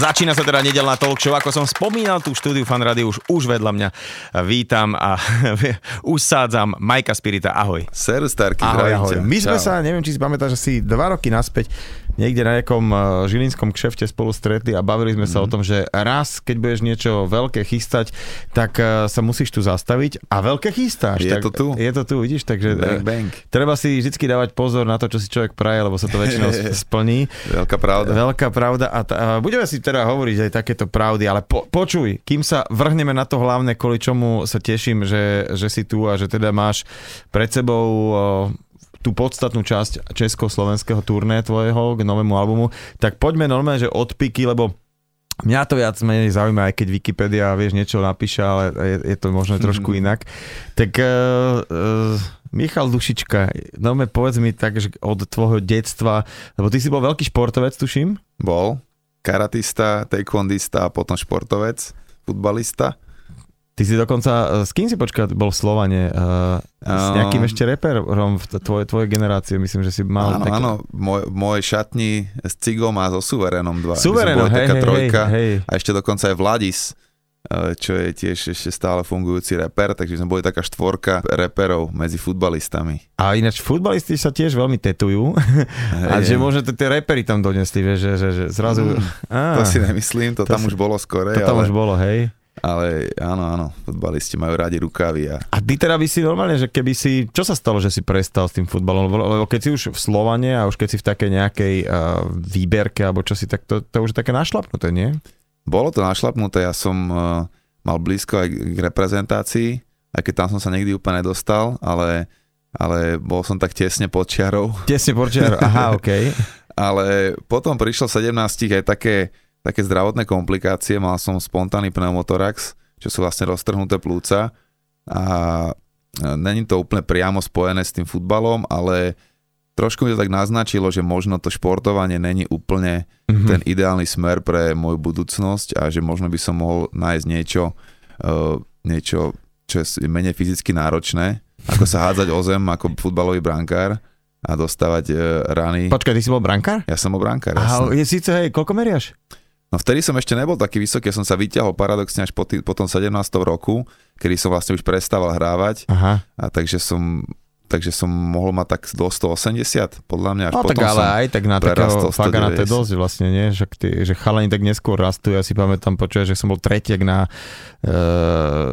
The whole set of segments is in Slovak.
Začína sa teda nedelná talk show. Ako som spomínal, tú štúdiu Fan Radio už, už vedľa mňa vítam a usádzam Majka Spirita. Ahoj. Serus, Starky, ahoj, ahoj. My sme Čau. sa, neviem, či si pamätáš, asi dva roky naspäť niekde na nejakom eh, žilinskom kšefte spolu stretli a bavili sme sa Mhm. o tom, že raz, keď budeš niečo veľké chystať, tak eh, sa musíš tu zastaviť a veľké chystáš. Je tak, to tu. Je to tu, vidíš, takže Bang, eh, bang. treba si vždy dávať pozor na to, čo si človek praje, lebo sa to väčšinou splní. Veľká pravda. Veľká pravda a, t- a budeme si teda hovoriť aj takéto pravdy, ale po, počuj, kým sa vrhneme na to hlavné, kvôli čomu sa teším, že, že si tu a že teda máš pred sebou tú podstatnú časť československého turné tvojho k novému albumu, tak poďme normálne, že odpiky, lebo Mňa to viac menej zaujíma, aj keď Wikipedia, vieš, niečo napíše, ale je, je to možno trošku inak. Tak uh, uh, Michal Dušička, no me povedz mi tak, že od tvojho detstva, lebo ty si bol veľký športovec, tuším? Bol karatista, taekwondista a potom športovec, futbalista. Ty si dokonca, eh, s kým si počkať bol v Slovane? Uh, s nejakým ešte reperom v t- tvojej, tvojej generácie, myslím, že si mal áno, také... áno, v mojej šatni s Cigom a so Suverenom dva. Suvereno, Boli hej, taká hej, trojka. hej, hej. A ešte dokonca aj Vladis, eh, čo je tiež ešte stále fungujúci reper, takže sme boli taká štvorka reperov medzi futbalistami. A ináč futbalisti sa tiež veľmi tetujú. a Hej, že možno tie repery tam donesli, vieš, že, že, že zrazu... Mm, Á, To si nemyslím, to, To tam si- už bolo skore, to tam ale, už bolo, hej. Ale áno, áno, futbalisti majú radi rukavy a A ty teda by si normálne, že keby si, čo sa stalo, že si prestal s tým futbalom? Lebo, keď si už v Slovane a už keď si v takej nejakej uh, výberke alebo čo si, tak to, to už je také našlapnuté, nie? Bolo to našlapnuté, ja som uh, mal blízko aj k reprezentácii, aj keď tam som sa nikdy úplne nedostal, ale, ale bol som tak tesne pod čiarou. Tesne porčiar, aha, okej. Ale potom prišlo v 17 aj také, také zdravotné komplikácie, mal som spontánny pneumotorax, čo sú vlastne roztrhnuté plúca a e, není to úplne priamo spojené s tým futbalom, ale trošku mi to tak naznačilo, že možno to športovanie není úplne Mhm. ten ideálny smer pre moju budúcnosť a že možno by som mohol nájsť niečo, uh, niečo čo je menej fyzicky náročné, ako sa hádzať o zem ako futbalový brankár a dostávať uh, rany. Počkaj, ty si bol brankár? Ja som bol brankár, jasne. je síce, hej, koľko meriaš? No vtedy som ešte nebol taký vysoký, ja som sa vyťahol paradoxne až po, tý, po tom 17. roku, kedy som vlastne už prestával hrávať Aha. a takže som takže som mohol mať tak do 180, podľa mňa až No tak potom ale som... aj tak na takého prerastol fagana to je 190. dosť vlastne, nie? Že, tí, že chalani tak neskôr rastú, ja si pamätám počuť, že som bol tretiek na, e,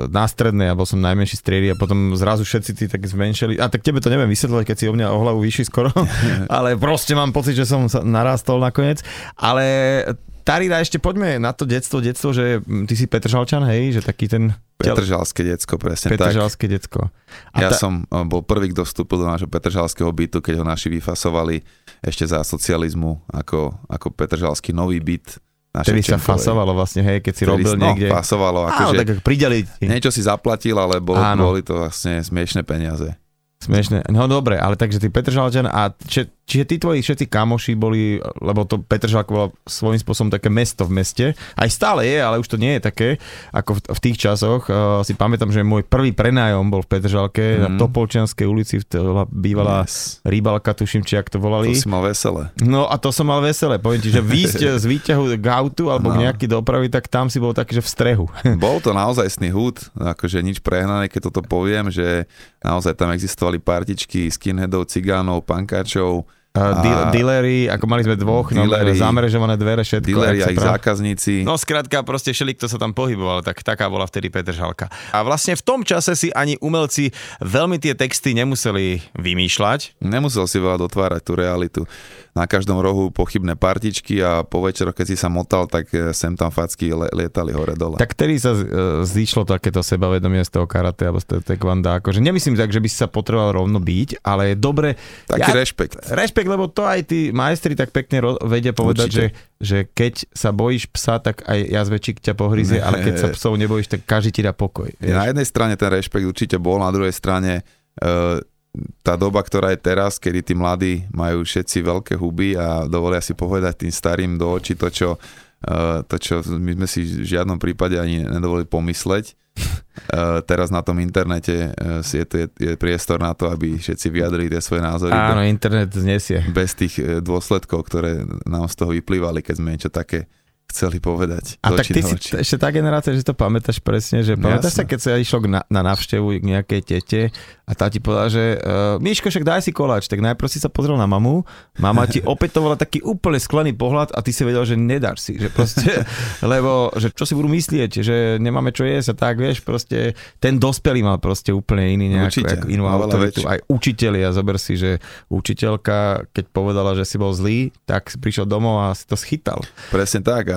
na strednej a bol som najmenší striedy a potom zrazu všetci tí tak zmenšili. A tak tebe to neviem vysvetľovať, keď si o mňa o hlavu vyšší skoro, ale proste mám pocit, že som sa narastol nakoniec. Ale Tarida, ešte poďme na to detstvo, detstvo, že mm, ty si Petržalčan, hej, že taký ten Petržalské decko, presne tak. Petržalské decko. A ja ta- som eh, bol prvý, kto vstúpil do nášho petržalského bytu, keď ho naši vyfasovali ešte za socializmu ako, ako petržalský nový byt. Vtedy sa fasovalo vlastne, hej, keď si Vtedy robil no, niekde. fasovalo, Áno, akože tak prideli ti. niečo si zaplatil, ale bolo, Áno. boli to vlastne smiešné peniaze. Smiešne. No dobre, ale takže ty Petržalčan a či, čiže tí tvoji všetci kamoši boli, lebo to Petržalka bolo svojím spôsobom také mesto v meste, aj stále je, ale už to nie je také, ako v, v tých časoch. Uh, si pamätám, že môj prvý prenájom bol v Petržalke mm. na Mhm. Topolčianskej ulici, to bola bývalá Yes. rýbalka, tuším, či ak to To volali. si mal veselé. No a to som mal veselé. Poviem ti, že výjsť z výťahu k autu alebo No. no. nejaký dopravy, tak tam si bol taký, že v strehu. Bol to naozaj hud, akože nič prehnané, keď toto poviem, že naozaj tam existovali partičky skinheadov, cigánov, pankáčov, Deal- dealery, ako mali sme dvoch, no, Dealery- zamrežované dvere, všetko. sa a ich zákazníci. No skrátka, proste všeli, kto sa tam pohyboval, tak taká bola vtedy Petržalka. A vlastne v tom čase si ani umelci veľmi tie texty nemuseli vymýšľať. Nemusel si veľa dotvárať tú realitu. Na každom rohu pochybné partičky a po večeroch, keď si sa motal, tak eh, sem tam facky lietali hore dole. Tak tedy sa uh, zišlo takéto sebavedomie z toho karate alebo z toho taekwonda. Akože nemyslím tak, že by si sa potreboval rovno byť, ale je dobre... Taký ja, rešpekt. Rešpekt, lebo to aj tí majstri tak pekne ro- vedia povedať, že, Určite. že keď sa bojíš psa, tak aj jazvečík ťa pohryzie, ale keď sa psov nebojíš, tak každý ti dá pokoj. Na jednej strane ten rešpekt určite bol, na druhej strane eh, tá doba, ktorá je teraz, kedy tí mladí majú všetci veľké huby a dovolia si povedať tým starým do očí to, čo, eh, to, čo my sme si v žiadnom prípade ani nedovolili pomysleť. Eh, teraz na tom internete si je, je, je priestor na to, aby všetci vyjadrili tie svoje názory Áno, internet znesie. bez tých eh, dôsledkov, ktoré nám z toho vyplývali, keď sme niečo také chceli povedať. A tak ty si t- ešte tá generácia, že to pamätáš presne, že no, pamätáš sa, keď sa išlo na, na návštevu k nejakej tete a tá ti povedala, že uh, Miško, však daj si koláč, tak najprv si sa pozrel na mamu, mama ti opätovala taký úplne sklený pohľad a ty si vedel, že nedáš si, že proste, lebo, že čo si budú myslieť, že nemáme čo jesť a tak, vieš, proste ten dospelý mal proste úplne iný nejakú Určite, inú autoritu. Aj učiteľia, zober si, že učiteľka, keď povedala, že si bol zlý, tak prišiel domov a si to schytal. Presne tak a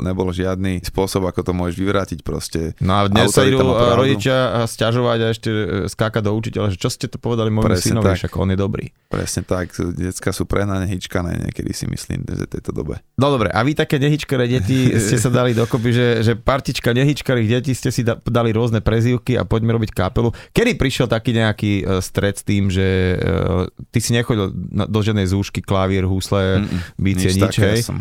nebol žiadny spôsob, ako to môžeš vyvrátiť proste. No a dnes sa idú rodičia stiažovať a ešte e, skákať do učiteľa že čo ste to povedali môjmu synovi, však on je dobrý. Presne tak, decka sú prehnane hyčkané niekedy si myslím, že v tejto dobe. No dobre, a vy také nehyčkaré deti ste sa dali dokopy, že, že partička nehyčkarých detí ste si dali rôzne prezývky a poďme robiť kapelu. Kedy prišiel taký nejaký e, stred s tým, že ty si nechodil do žiadnej zúšky, klavír, husle, bicie, nič, nič hej? Ja som,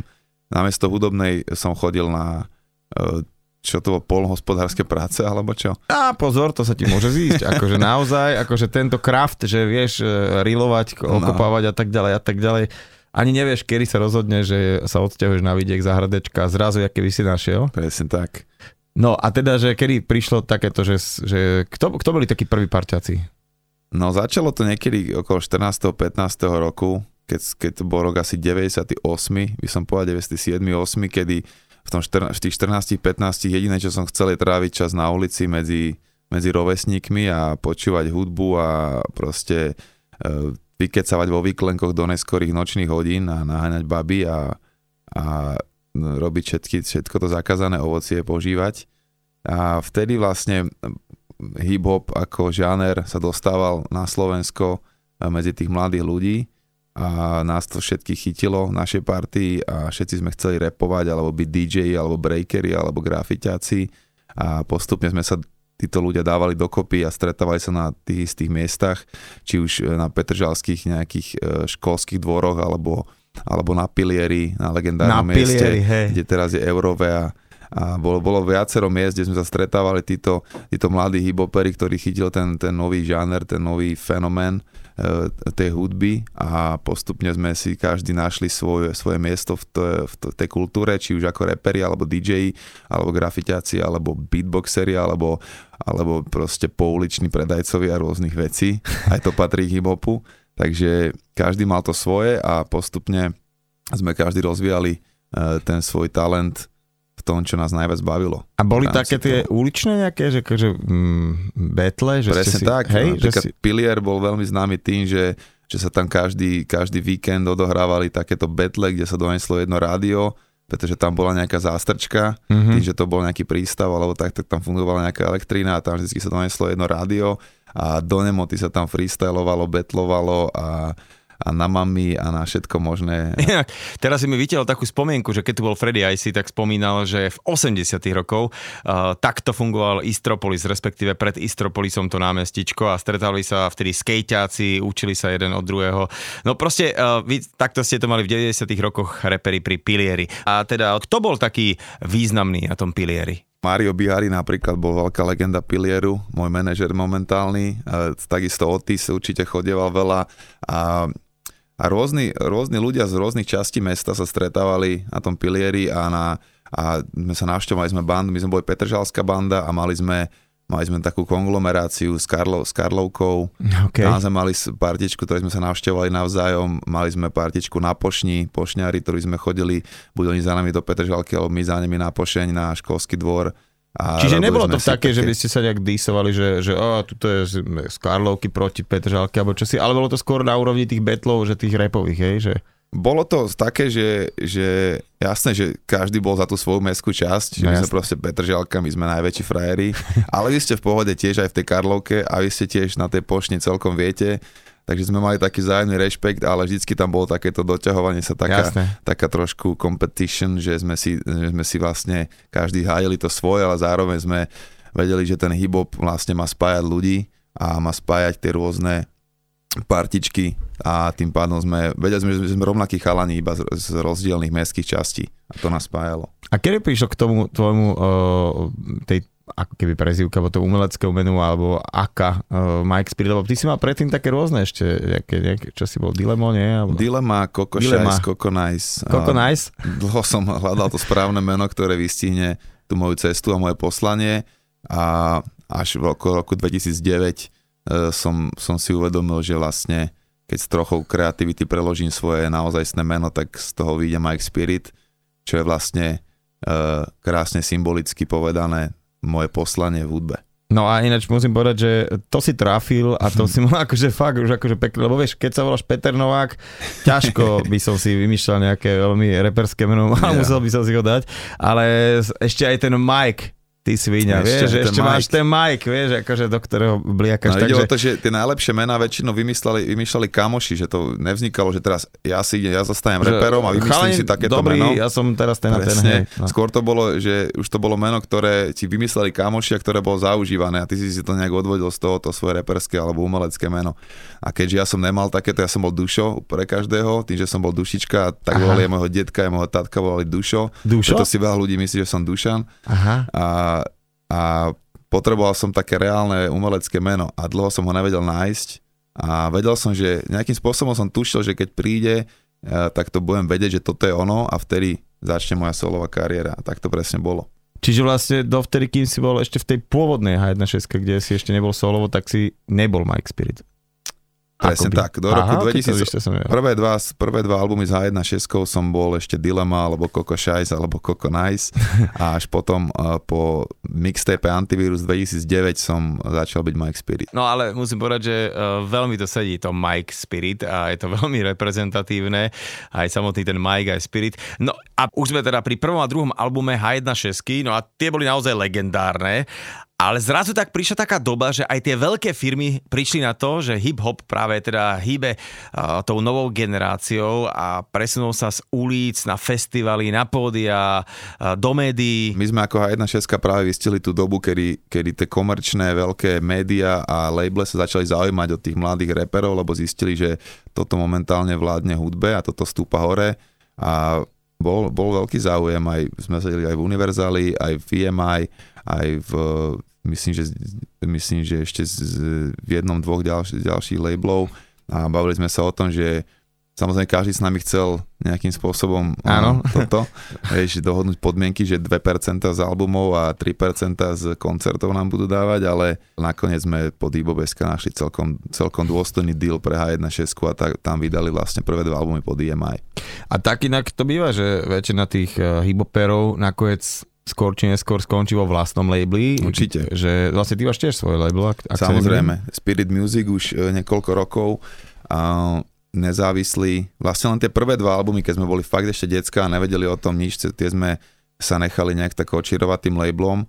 namiesto hudobnej som chodil na uh, čo to bolo polnohospodárske práce, alebo čo? A pozor, to sa ti môže zísť. Akože naozaj, akože tento kraft, že vieš e, rilovať, no. okopávať no. a tak ďalej a tak ďalej. Ani nevieš, kedy sa rozhodne, že sa odsťahuješ na vidiek za hradečka zrazu, aké by si našiel. Presne tak. No a teda, že kedy prišlo takéto, že, že kto, kto boli takí prví parťaci? No začalo to niekedy okolo 14. 15. roku, keď, keď to bol rok asi 98, by som povedal 97. 8, kedy v, tom štrna, v tých 14-15 jediné, čo som chcel, je tráviť čas na ulici medzi, medzi rovesníkmi a počúvať hudbu a proste e, vykecavať vo výklenkoch do neskorých nočných hodín a naháňať baby a, a robiť všetky, všetko to zakázané ovocie požívať. A vtedy vlastne hip-hop ako žáner sa dostával na Slovensko medzi tých mladých ľudí a nás to všetky chytilo v našej partii a všetci sme chceli repovať alebo byť DJ alebo breakery alebo grafiťáci a postupne sme sa títo ľudia dávali dokopy a stretávali sa na tých istých miestach, či už na Petržalských nejakých e, školských dvoroch alebo, alebo na Pilieri, na legendárnom na mieste, pilieri, hej. kde teraz je Eurove a, a bolo, bolo viacero miest, kde sme sa stretávali títo, títo mladí hibopery, ktorí chytil ten, ten nový žáner, ten nový fenomén E, tej hudby a postupne sme si každý našli svoje, svoje miesto v, to, v tej kultúre, či už ako reperi, alebo DJ, alebo grafiťáci, alebo beatboxeri, alebo, alebo proste pouliční predajcovia rôznych vecí. Aj to patrí k hip-hopu. Takže každý mal to svoje a postupne sme každý rozvíjali e, ten svoj talent v tom, čo nás najviac bavilo. A boli také tie toho. uličné nejaké, že, že mm, betle? Že Presne si, tak. Hej, že si... Pilier bol veľmi známy tým, že, že sa tam každý, každý víkend odohrávali takéto betle, kde sa doneslo jedno rádio, pretože tam bola nejaká zástrčka, mm-hmm. tým, že to bol nejaký prístav, alebo tak, tak tam fungovala nejaká elektrína a tam vždy sa doneslo jedno rádio a do nemoty sa tam freestylovalo, betlovalo a a na mami a na všetko možné. Inak, teraz si mi vytiaľ takú spomienku, že keď tu bol Freddy IC, tak spomínal, že v 80 rokov uh, takto fungoval Istropolis, respektíve pred Istropolisom to námestičko a stretali sa vtedy skejťáci, učili sa jeden od druhého. No proste, uh, vy takto ste to mali v 90 rokoch repery pri Pilieri. A teda, kto bol taký významný na tom Pilieri? Mario Bihari napríklad bol veľká legenda Pilieru, môj manažer momentálny, takisto Otis určite chodieval veľa a a rôzni, rôzni ľudia z rôznych častí mesta sa stretávali na tom pilieri a, na, a sme sa navštevovali sme bandu, my sme boli Petržalská banda a mali sme Mali sme takú konglomeráciu s, Karlo, s Karlovkou. Okay. Tam sme mali partičku, ktorí sme sa navštevovali navzájom. Mali sme partičku na Pošni, Pošňári, ktorí sme chodili, buď oni za nami do Petržalky, alebo my za nimi na Pošeň, na školský dvor a Čiže nebolo to také, také, že by ste sa nejak dísovali, že, že oh, tuto je z, Karlovky proti Petržalke alebo čo si, ale bolo to skôr na úrovni tých betlov, že tých repových, hej, že... Bolo to také, že, že jasné, že každý bol za tú svoju mestskú časť, že no, my jasné. sme proste Petržalka, my sme najväčší frajeri, ale vy ste v pohode tiež aj v tej Karlovke a vy ste tiež na tej pošne celkom viete, takže sme mali taký zájemný rešpekt, ale vždycky tam bolo takéto doťahovanie sa, taká, taká trošku competition, že sme, si, že sme si vlastne každý hájili to svoje, ale zároveň sme vedeli, že ten hip-hop vlastne má spájať ľudí a má spájať tie rôzne partičky a tým pádom sme, vedeli sme, že sme rovnakí chalani iba z, z rozdielných mestských častí a to nás spájalo. A kedy prišlo k tomu tvojmu, uh, tej ako keby prezývka, alebo to umeleckého menu, alebo Aka, uh, Mike Spirit, lebo ty si mal predtým také rôzne ešte, nejaké, nejaké, čo si bol, Dilemo, nie? Alebo... Dilema, Coco Dilema. Shice, Coco Nice. Coco Nice? Dlho som hľadal to správne meno, ktoré vystihne tú moju cestu a moje poslanie a až v roku, roku 2009 e, som, som si uvedomil, že vlastne keď s trochou kreativity preložím svoje naozajstné meno, tak z toho vyjde Mike Spirit, čo je vlastne e, krásne symbolicky povedané moje poslanie v hudbe. No a ináč musím povedať, že to si trafil a to si mal akože fakt už akože pekne, lebo vieš, keď sa voláš Peter Novák, ťažko by som si vymýšľal nejaké veľmi reperské meno, a Ja. musel by som si ho dať, ale ešte aj ten Mike, ty svíňa, Ešte vieš, že ešte máš Mike. ten Mike, vieš, akože do ktorého bliakaš, No ide takže... o to, že tie najlepšie mená väčšinou vymysleli, vymýšľali kamoši, že to nevznikalo, že teraz ja si idem, ja zostanem že reperom a vymyslím si takéto dobrý, meno. ja som teraz ten a ten, Presne. hej. No. Skôr to bolo, že už to bolo meno, ktoré ti vymysleli kamoši a ktoré bolo zaužívané a ty si si to nejak odvodil z toho to svoje reperské alebo umelecké meno. A keďže ja som nemal takéto, ja som bol Dušo pre každého, tým, že som bol Dušička, tak Aha. volali aj môjho detka, aj môjho tatka volali Dušo. Dušo? Preto si veľa ľudí myslí, že som Dušan. Aha. A, a potreboval som také reálne umelecké meno a dlho som ho nevedel nájsť a vedel som, že nejakým spôsobom som tušil, že keď príde, e, tak to budem vedieť, že toto je ono a vtedy začne moja solová kariéra a tak to presne bolo. Čiže vlastne dovtedy, kým si bol ešte v tej pôvodnej H1.6, kde si ešte nebol solovo, tak si nebol Mike Spirit. Presne Akoby. tak, do roku Aha, 2000 ty to som ja. Prvé dva, prvé dva albumy z H1.6 som bol ešte Dilema, alebo Coco Shice, alebo Coco Nice a až potom uh, po mixtape Antivirus 2009 som začal byť Mike Spirit. No ale musím povedať, že uh, veľmi to sedí to Mike Spirit a je to veľmi reprezentatívne, aj samotný ten Mike aj Spirit. No a už sme teda pri prvom a druhom albume H1.6, no a tie boli naozaj legendárne, ale zrazu tak prišla taká doba, že aj tie veľké firmy prišli na to, že hip-hop práve teda hýbe tou novou generáciou a presunul sa z ulic na festivaly, na pódia, do médií. My sme ako H1.6 práve vystili tú dobu, kedy, kedy tie komerčné veľké médiá a labele sa začali zaujímať od tých mladých reperov, lebo zistili, že toto momentálne vládne hudbe a toto stúpa hore a bol, bol veľký záujem, aj sme sedeli aj v Univerzali, aj v EMI, aj v, myslím, že, myslím, že ešte z, v jednom, dvoch ďalších, ďalších labelov a bavili sme sa o tom, že Samozrejme, každý s nami chcel nejakým spôsobom Áno. uh, toto, vieš, dohodnúť podmienky, že 2% z albumov a 3% z koncertov nám budú dávať, ale nakoniec sme pod Ibobeska našli celkom, celkom dôstojný deal pre H1.6 a tak, tam vydali vlastne prvé dva albumy pod EMI. A tak inak to býva, že väčšina tých uh, hiboperov nakoniec skôr či neskôr skončí vo vlastnom labeli. Určite. Že vlastne ty máš tiež svoj label. Ak, ak sa Samozrejme, Spirit Music už e, niekoľko rokov a nezávislí. Vlastne len tie prvé dva albumy, keď sme boli fakt ešte decka a nevedeli o tom nič, tie sme sa nechali nejak tak očirovať tým labelom.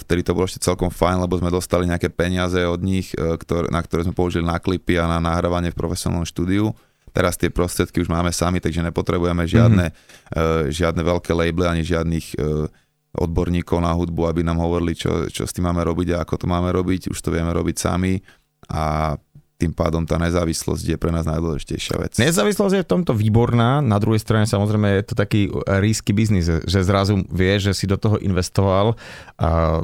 Vtedy to bolo ešte celkom fajn, lebo sme dostali nejaké peniaze od nich, ktor- na ktoré sme použili na klipy a na nahrávanie v profesionálnom štúdiu. Teraz tie prostriedky už máme sami, takže nepotrebujeme žiadne, mm-hmm. žiadne veľké labely ani žiadnych odborníkov na hudbu, aby nám hovorili, čo, čo s tým máme robiť a ako to máme robiť. Už to vieme robiť sami a tým pádom tá nezávislosť je pre nás najdôležitejšia vec. Nezávislosť je v tomto výborná, na druhej strane samozrejme je to taký risky biznis, že zrazu vieš, že si do toho investoval a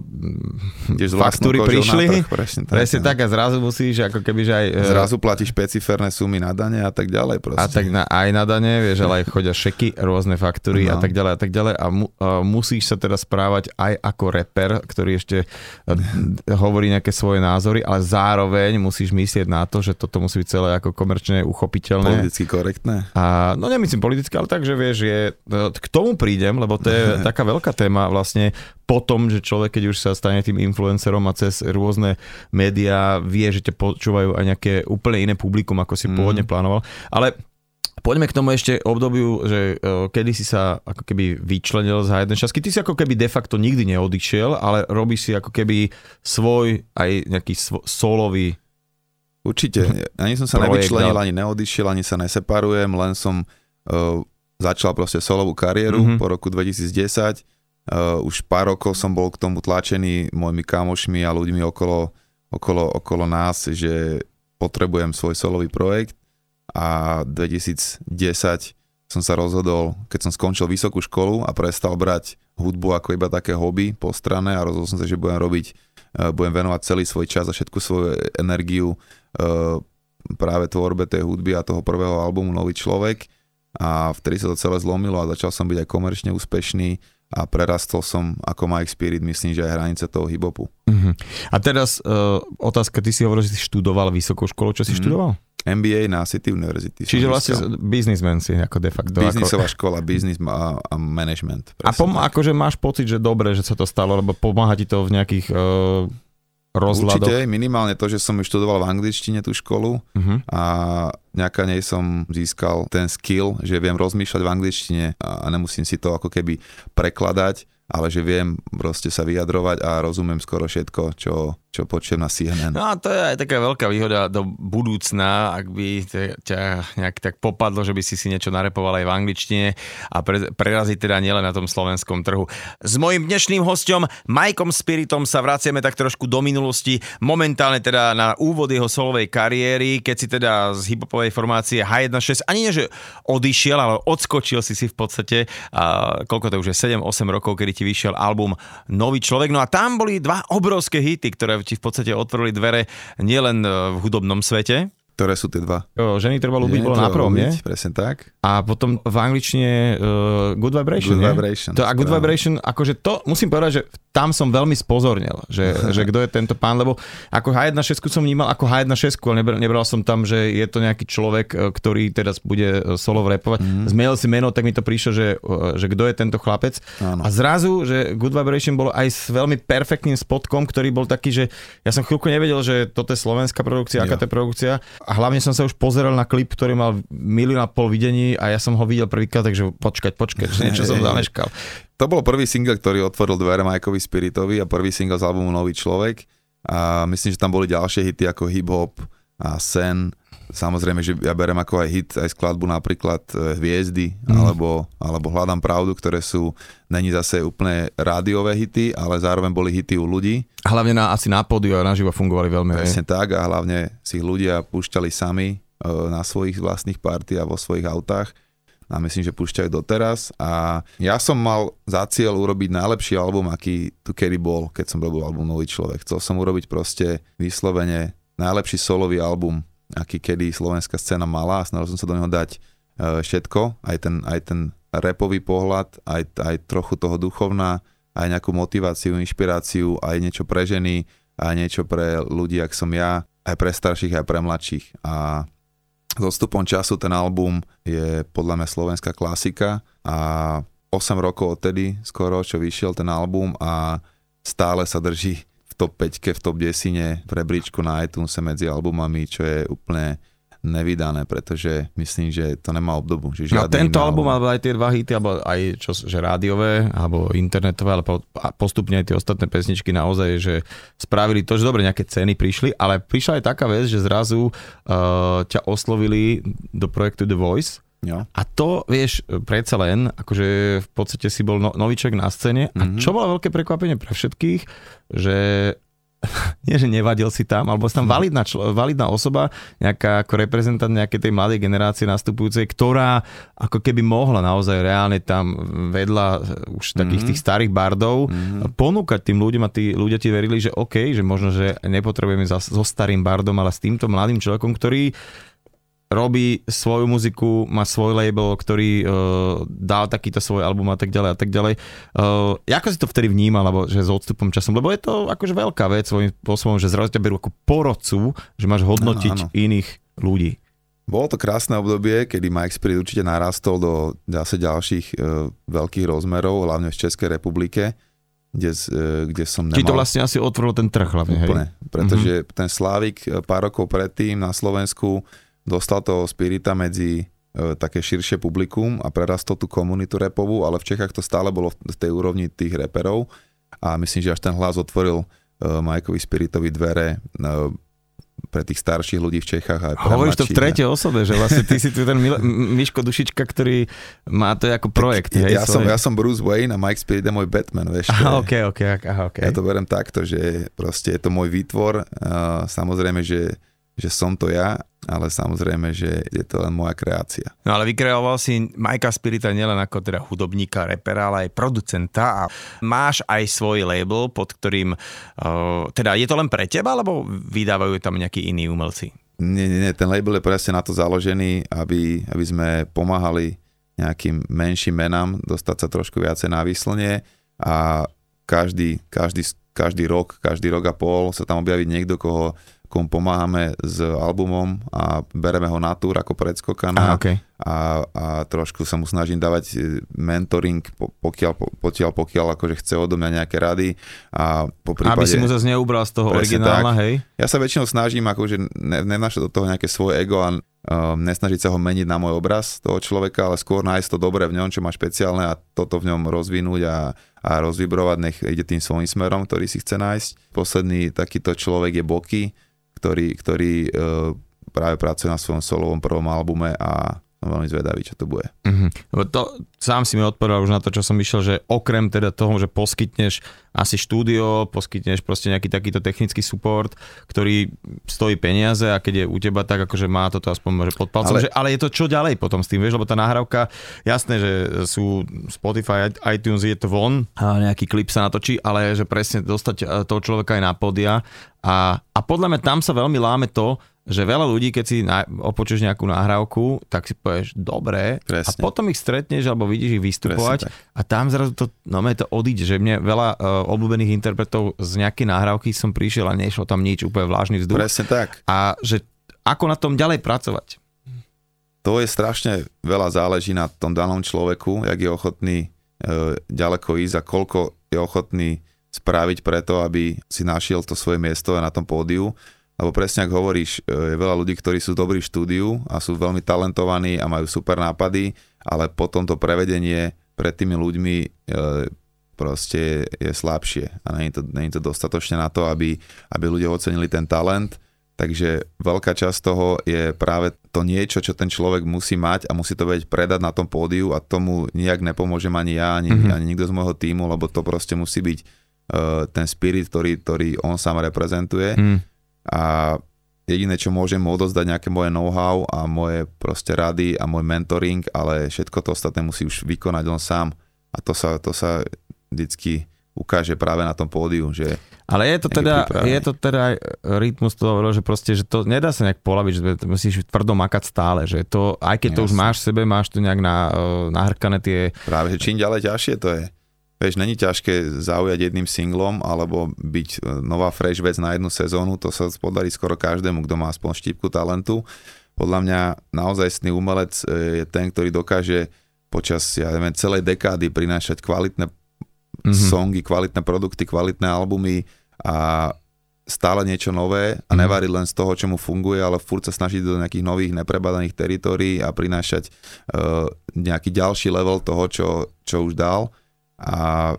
Ideš s faktúry prišli, trh, presne tak. presne no. tak a zrazu musíš ako keby, že aj... e, Zrazu platíš špeciferné sumy na dane a tak ďalej proste. A tak na, aj na dane, vieš, ale aj chodia šeky, rôzne faktúry a No. tak ďalej a tak ďalej a, mu, a musíš sa teda správať aj ako reper, ktorý ešte e, hovorí nejaké svoje názory, ale zároveň musíš myslieť na to, že toto musí byť celé ako komerčne uchopiteľné. Politicky korektné. A, no nemyslím politicky, ale tak, že vieš, je, k tomu prídem, lebo to je taká veľká téma vlastne potom, že človek, keď už sa stane tým influencerom a cez rôzne médiá vie, že ťa počúvajú aj nejaké úplne iné publikum, ako si Mm. pôvodne plánoval. Ale Poďme k tomu ešte obdobiu, že e, kedy si sa ako keby vyčlenil z H1 šasky. Ty si ako keby de facto nikdy neodišiel, ale robíš si ako keby svoj aj nejaký svo, solový Určite. Ani som sa Projekt, nevyčlenil, ani neodišiel, ani sa neseparujem, len som uh, začal proste solovú kariéru Mhm. mm-hmm. po roku 2010. Uh, už pár rokov som bol k tomu tlačený mojimi kamošmi a ľuďmi okolo, okolo, okolo nás, že potrebujem svoj solový projekt a 2010 som sa rozhodol, keď som skončil vysokú školu a prestal brať hudbu ako iba také hobby po strane a rozhodol som sa, že budem robiť, e, budem venovať celý svoj čas a všetku svoju energiu e, práve tvorbe tej hudby a toho prvého albumu Nový človek a vtedy sa to celé zlomilo a začal som byť aj komerčne úspešný a prerastol som ako Mike Spirit, myslím, že aj hranice toho hibopu. Uh-huh. A teraz uh, otázka, ty si hovoril, že si študoval vysokú školu, čo si uh-huh. študoval? MBA na City University. Čiže vlastne businessman si ako de facto. Biznisová ako... škola, biznis a, a management. A pom- akože máš pocit, že dobre, že sa to stalo, lebo pomáha ti to v nejakých uh, rozhľadoch? Určite, minimálne to, že som študoval v angličtine tú školu uh-huh. a nejaká nej som získal ten skill, že viem rozmýšľať v angličtine a nemusím si to ako keby prekladať ale že viem proste sa vyjadrovať a rozumiem skoro všetko, čo, čo počujem na CNN. No a to je aj taká veľká výhoda do budúcna, ak by ťa nejak tak popadlo, že by si si niečo narepoval aj v angličtine a pre, preraziť teda nielen na tom slovenskom trhu. S mojím dnešným hostom Majkom Spiritom sa vraciame tak trošku do minulosti, momentálne teda na úvod jeho solovej kariéry, keď si teda z hiphopovej formácie H16 ani nie, že odišiel, ale odskočil si si v podstate, a koľko to už je, 7-8 rokov, kedy ti vyšiel album Nový človek. No a tam boli dva obrovské hity, ktoré ti v podstate otvorili dvere nielen v hudobnom svete, ktoré sú tie dva? O, ženy treba ľúbiť bolo na prvom, nie? Presne tak. A potom v angličtine uh, Good Vibration, Good nie? Vibration. To, a Good práve. Vibration, akože to, musím povedať, že tam som veľmi spozornil, že, že kto je tento pán, lebo ako H1.6 som vnímal ako H1.6, ale nebral, nebral som tam, že je to nejaký človek, e, ktorý teraz bude e, solo repovať. Mm. Zmenil si meno, tak mi to prišlo, že, že kto je tento chlapec. Áno. A zrazu, že Good Vibration bolo aj s veľmi perfektným spotkom, ktorý bol taký, že ja som chvíľku nevedel, že toto je slovenská produkcia, aká to je produkcia a hlavne som sa už pozeral na klip, ktorý mal milión a pol videní a ja som ho videl prvýkrát, takže počkať, počkať, že niečo som zameškal. To bol prvý single, ktorý otvoril dvere Majkovi Spiritovi a prvý single z albumu Nový človek. A myslím, že tam boli ďalšie hity ako Hip Hop a Sen Samozrejme, že ja berem ako aj hit, aj skladbu napríklad e, Hviezdy, mm. alebo, alebo Hľadám pravdu, ktoré sú, není zase úplne rádiové hity, ale zároveň boli hity u ľudí. Hlavne na, asi na pódiu a naživo fungovali veľmi. Presne tak a hlavne si ľudia púšťali sami e, na svojich vlastných party a vo svojich autách a myslím, že púšťajú doteraz a ja som mal za cieľ urobiť najlepší album, aký tu kedy bol, keď som robil album Nový človek. Chcel som urobiť proste vyslovene najlepší solový album aký kedy slovenská scéna mala a snažil som sa do neho dať e, všetko, aj ten, aj ten repový pohľad, aj, aj trochu toho duchovná, aj nejakú motiváciu, inšpiráciu, aj niečo pre ženy, aj niečo pre ľudí, ak som ja, aj pre starších, aj pre mladších. A s odstupom času ten album je podľa mňa slovenská klasika a 8 rokov odtedy skoro, čo vyšiel ten album a stále sa drží top 5, v top 10 v rebríčku na iTunes medzi albumami, čo je úplne nevydané, pretože myslím, že to nemá obdobu. Že no tento album, alebo aj tie dva hity, alebo aj čo, že rádiové, alebo internetové, ale postupne aj tie ostatné pesničky naozaj, že spravili to, že dobre, nejaké ceny prišli, ale prišla aj taká vec, že zrazu uh, ťa oslovili do projektu The Voice, Jo. A to, vieš, predsa len, akože v podstate si bol no, noviček na scéne a mm-hmm. čo bolo veľké prekvapenie pre všetkých, že nie, že nevadil si tam, alebo si tam mhm. validná, člo, validná osoba, nejaká ako reprezentant nejakej tej mladej generácie nastupujúcej, ktorá ako keby mohla naozaj reálne tam vedľa už takých mm-hmm. tých starých bardov mm-hmm. ponúkať tým ľuďom a tí ľudia ti verili, že OK, že možno, že nepotrebujeme so starým bardom, ale s týmto mladým človekom, ktorý robí svoju muziku, má svoj label, ktorý uh, dal takýto svoj album a tak ďalej a tak ďalej. Uh, ako si to vtedy vnímal, alebo že s odstupom časom? Lebo je to akože veľká vec svojím spôsobom, že zrazu ťa berú ako porodcu, že máš hodnotiť áno, áno. iných ľudí. Bolo to krásne obdobie, kedy Mike Spirit určite narastol do zase ďalších uh, veľkých rozmerov, hlavne v Českej republike, kde, uh, kde som nemal... Či to vlastne asi otvoril ten trh hlavne, Úplne, hej? pretože mm-hmm. ten Slávik pár rokov predtým na Slovensku dostal toho spirita medzi e, také širšie publikum a prerastol tú komunitu repovú, ale v Čechách to stále bolo v tej úrovni tých reperov a myslím, že až ten hlas otvoril uh, Majkovi Spiritovi dvere uh, pre tých starších ľudí v Čechách. Aj pre Hovoríš to v tretej osobe, že vlastne ty si tu ten Mil- Miško Dušička, ktorý má to ako projekt. Hej, ja, som, ja som Bruce Wayne a Mike Spirit je môj Batman, vieš. Aha, okay, okay, aha, okay. Ja to berem takto, že proste je to môj výtvor. Uh, samozrejme, že že som to ja, ale samozrejme, že je to len moja kreácia. No ale vykreoval si Majka Spirita nielen ako teda hudobníka, repera, ale aj producenta a máš aj svoj label, pod ktorým, uh, teda je to len pre teba, alebo vydávajú tam nejakí iní umelci? Nie, nie, nie, ten label je presne na to založený, aby, aby sme pomáhali nejakým menším menám dostať sa trošku viacej na výslnie a každý, každý, každý rok, každý rok a pol sa tam objaví niekto, koho komu pomáhame s albumom a bereme ho na túr ako predskokana okay. a, a trošku sa mu snažím dávať e, mentoring, pokiaľ, pokiaľ, pokiaľ akože chce odo mňa nejaké rady a po prípade... Aby si mu zase neubral z toho originálna, hej? Ja sa väčšinou snažím akože ne, do toho nejaké svoje ego a um, nesnažiť sa ho meniť na môj obraz toho človeka, ale skôr nájsť to dobré v ňom, čo má špeciálne a toto v ňom rozvinúť a, a rozvibrovať, nech ide tým svojím smerom, ktorý si chce nájsť. Posledný takýto človek je Boky, ktorý, ktorý e, práve pracuje na svojom solovom prvom albume a som veľmi zvedavý, čo to bude. Mm-hmm. To, sám si mi odpovedal už na to, čo som išiel, že okrem teda toho, že poskytneš asi štúdio, poskytneš proste nejaký takýto technický support, ktorý stojí peniaze a keď je u teba tak, akože má toto aspoň že pod palcom, ale... Že, ale je to čo ďalej potom s tým, vieš, lebo tá nahrávka, jasné, že sú Spotify, iTunes, je to von, a nejaký klip sa natočí, ale že presne dostať e, toho človeka aj na podia a, a podľa mňa tam sa veľmi láme to, že veľa ľudí, keď si na, opočuješ nejakú nahrávku, tak si povieš, dobre, Presne. a potom ich stretneš alebo vidíš ich vystupovať a tam zrazu to, no to odíde, že mne veľa uh, obľúbených interpretov z nejakej nahrávky som prišiel a nešlo tam nič, úplne vlážny vzduch. Presne tak. A že ako na tom ďalej pracovať? To je strašne veľa záleží na tom danom človeku, jak je ochotný uh, ďaleko ísť a koľko je ochotný spraviť preto, aby si našiel to svoje miesto na tom pódiu lebo presne ako hovoríš, e, je veľa ľudí, ktorí sú dobrí v štúdiu a sú veľmi talentovaní a majú super nápady, ale potom to prevedenie pred tými ľuďmi e, proste je slabšie a je to, je to dostatočne na to, aby, aby ľudia ocenili ten talent. Takže veľká časť toho je práve to niečo, čo ten človek musí mať a musí to vedieť predať na tom pódiu a tomu nijak nepomôžem ani ja, ani, mm-hmm. ani nikto z môjho týmu, lebo to proste musí byť uh, ten spirit, ktorý, ktorý on sám reprezentuje. Mm a jediné, čo môžem mu odozdať nejaké moje know-how a moje proste rady a môj mentoring, ale všetko to ostatné musí už vykonať on sám a to sa, to sa vždycky ukáže práve na tom pódiu, že ale je to teda, je to teda rytmus toho, že proste, že to nedá sa nejak polaviť, že to musíš tvrdo makať stále, že to, aj keď Jasne. to už máš v sebe, máš tu nejak na, nahrkané tie... Práve, že čím ďalej ťažšie to je. Vieš, není ťažké zaujať jedným singlom alebo byť e, nová fresh vec na jednu sezónu, to sa podarí skoro každému, kto má aspoň štípku talentu. Podľa mňa naozajstný umelec e, je ten, ktorý dokáže počas ja neviem, celej dekády prinášať kvalitné mm-hmm. songy, kvalitné produkty, kvalitné albumy a stále niečo nové a mhm. nevariť len z toho, čo mu funguje, ale furt sa snažiť do nejakých nových neprebadaných teritórií a prinášať uh, nejaký ďalší level toho, čo, čo už dal a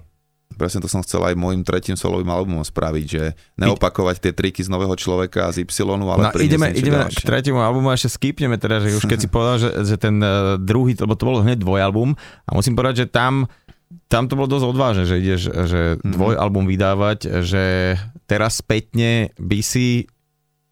presne to som chcel aj môjim tretím solovým albumom spraviť, že neopakovať tie triky z nového človeka z Y, ale no, ideme, ideme ďalšie. k tretiemu albumu a ešte skipneme teda, že už keď si povedal, že, že ten uh, druhý, lebo to bolo hneď dvojalbum a musím povedať, že tam tam to bolo dosť odvážne, že ideš že mm-hmm. dvojalbum vydávať, že teraz spätne by si